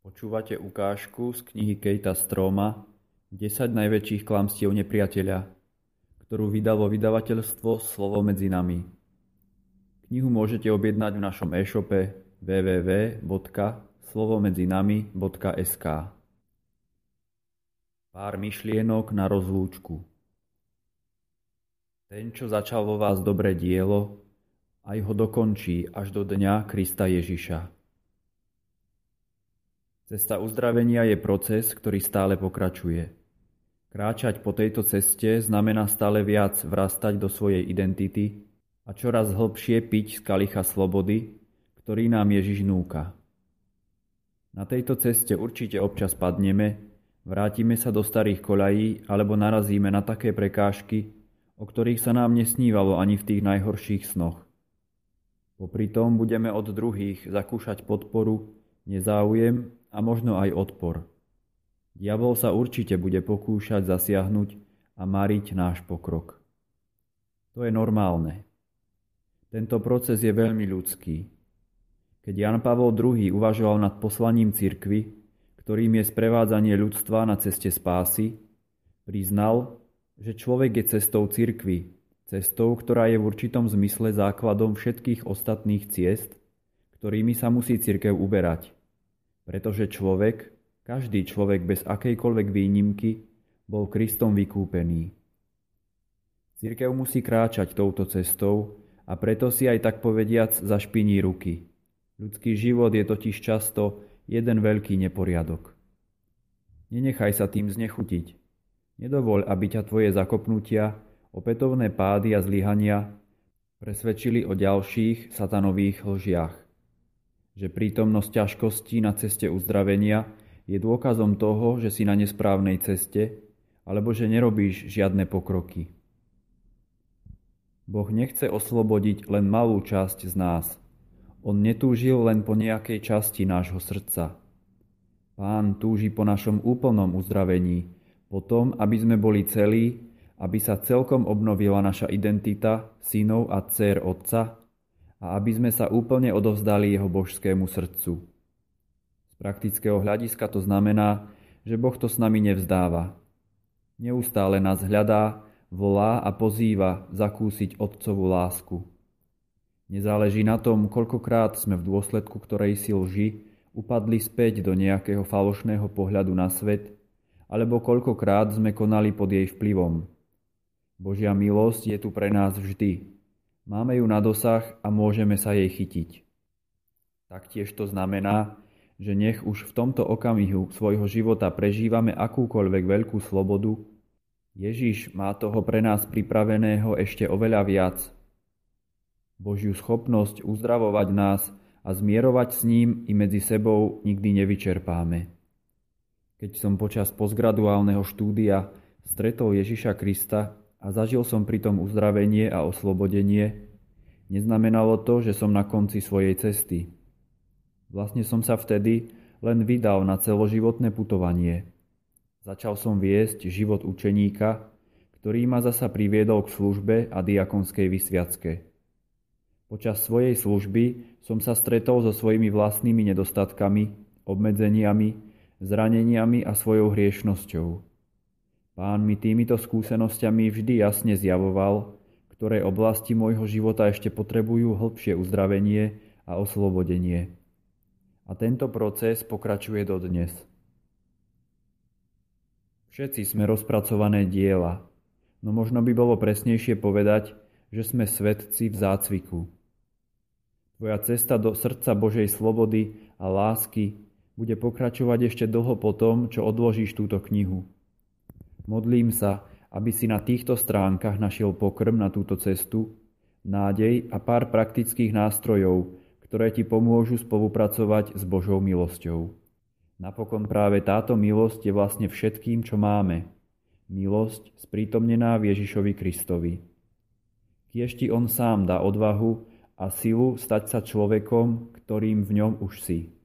Počúvate ukážku z knihy Kejta Stroma 10 najväčších klamstiev nepriateľa, ktorú vydalo vydavateľstvo Slovo medzi nami. Knihu môžete objednať v našom e-shope www.slovomedzinami.sk Pár myšlienok na rozlúčku Ten, čo začal vo vás dobré dielo, aj ho dokončí až do dňa Krista Ježiša. Cesta uzdravenia je proces, ktorý stále pokračuje. Kráčať po tejto ceste znamená stále viac vrastať do svojej identity a čoraz hlbšie piť z kalicha slobody, ktorý nám Ježiš núka. Na tejto ceste určite občas padneme, vrátime sa do starých koľají alebo narazíme na také prekážky, o ktorých sa nám nesnívalo ani v tých najhorších snoch. Popri tom budeme od druhých zakúšať podporu, nezáujem a možno aj odpor. Diabol sa určite bude pokúšať zasiahnuť a mariť náš pokrok. To je normálne. Tento proces je veľmi ľudský. Keď Jan Pavol II uvažoval nad poslaním cirkvy, ktorým je sprevádzanie ľudstva na ceste spásy, priznal, že človek je cestou cirkvy, cestou, ktorá je v určitom zmysle základom všetkých ostatných ciest, ktorými sa musí cirkev uberať – pretože človek, každý človek bez akejkoľvek výnimky, bol Kristom vykúpený. Církev musí kráčať touto cestou a preto si aj tak povediac zašpiní ruky. Ľudský život je totiž často jeden veľký neporiadok. Nenechaj sa tým znechutiť. Nedovoľ, aby ťa tvoje zakopnutia, opätovné pády a zlyhania presvedčili o ďalších satanových lžiach že prítomnosť ťažkostí na ceste uzdravenia je dôkazom toho, že si na nesprávnej ceste alebo že nerobíš žiadne pokroky. Boh nechce oslobodiť len malú časť z nás. On netúžil len po nejakej časti nášho srdca. Pán túži po našom úplnom uzdravení, po tom, aby sme boli celí, aby sa celkom obnovila naša identita synov a dcer Otca a aby sme sa úplne odovzdali jeho božskému srdcu. Z praktického hľadiska to znamená, že Boh to s nami nevzdáva. Neustále nás hľadá, volá a pozýva zakúsiť Otcovú lásku. Nezáleží na tom, koľkokrát sme v dôsledku ktorej si lži upadli späť do nejakého falošného pohľadu na svet, alebo koľkokrát sme konali pod jej vplyvom. Božia milosť je tu pre nás vždy, Máme ju na dosah a môžeme sa jej chytiť. Taktiež to znamená, že nech už v tomto okamihu svojho života prežívame akúkoľvek veľkú slobodu, Ježiš má toho pre nás pripraveného ešte oveľa viac. Božiu schopnosť uzdravovať nás a zmierovať s ním i medzi sebou nikdy nevyčerpáme. Keď som počas postgraduálneho štúdia stretol Ježiša Krista, a zažil som pritom uzdravenie a oslobodenie, neznamenalo to, že som na konci svojej cesty. Vlastne som sa vtedy len vydal na celoživotné putovanie. Začal som viesť život učeníka, ktorý ma zasa priviedol k službe a diakonskej vysviacke. Počas svojej služby som sa stretol so svojimi vlastnými nedostatkami, obmedzeniami, zraneniami a svojou hriešnosťou. Pán mi týmito skúsenosťami vždy jasne zjavoval, ktoré oblasti môjho života ešte potrebujú hĺbšie uzdravenie a oslobodenie. A tento proces pokračuje dodnes. Všetci sme rozpracované diela, no možno by bolo presnejšie povedať, že sme svetci v zácviku. Tvoja cesta do srdca Božej slobody a lásky bude pokračovať ešte dlho po tom, čo odložíš túto knihu. Modlím sa, aby si na týchto stránkach našiel pokrm na túto cestu, nádej a pár praktických nástrojov, ktoré ti pomôžu spolupracovať s Božou milosťou. Napokon práve táto milosť je vlastne všetkým, čo máme. Milosť sprítomnená v Ježišovi Kristovi. Kiež ti On sám dá odvahu a silu stať sa človekom, ktorým v ňom už si.